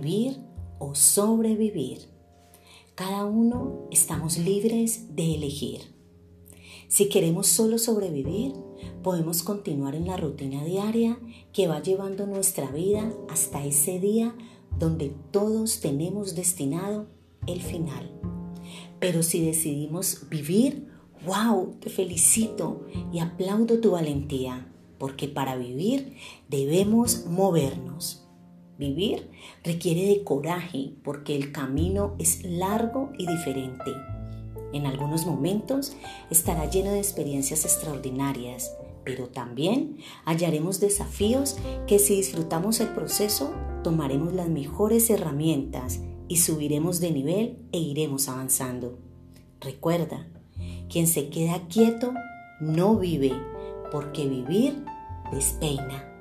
vivir o sobrevivir. Cada uno estamos libres de elegir. Si queremos solo sobrevivir, podemos continuar en la rutina diaria que va llevando nuestra vida hasta ese día donde todos tenemos destinado el final. Pero si decidimos vivir, wow, te felicito y aplaudo tu valentía, porque para vivir debemos movernos. Vivir requiere de coraje porque el camino es largo y diferente. En algunos momentos estará lleno de experiencias extraordinarias, pero también hallaremos desafíos que si disfrutamos el proceso, tomaremos las mejores herramientas y subiremos de nivel e iremos avanzando. Recuerda, quien se queda quieto no vive, porque vivir despeina.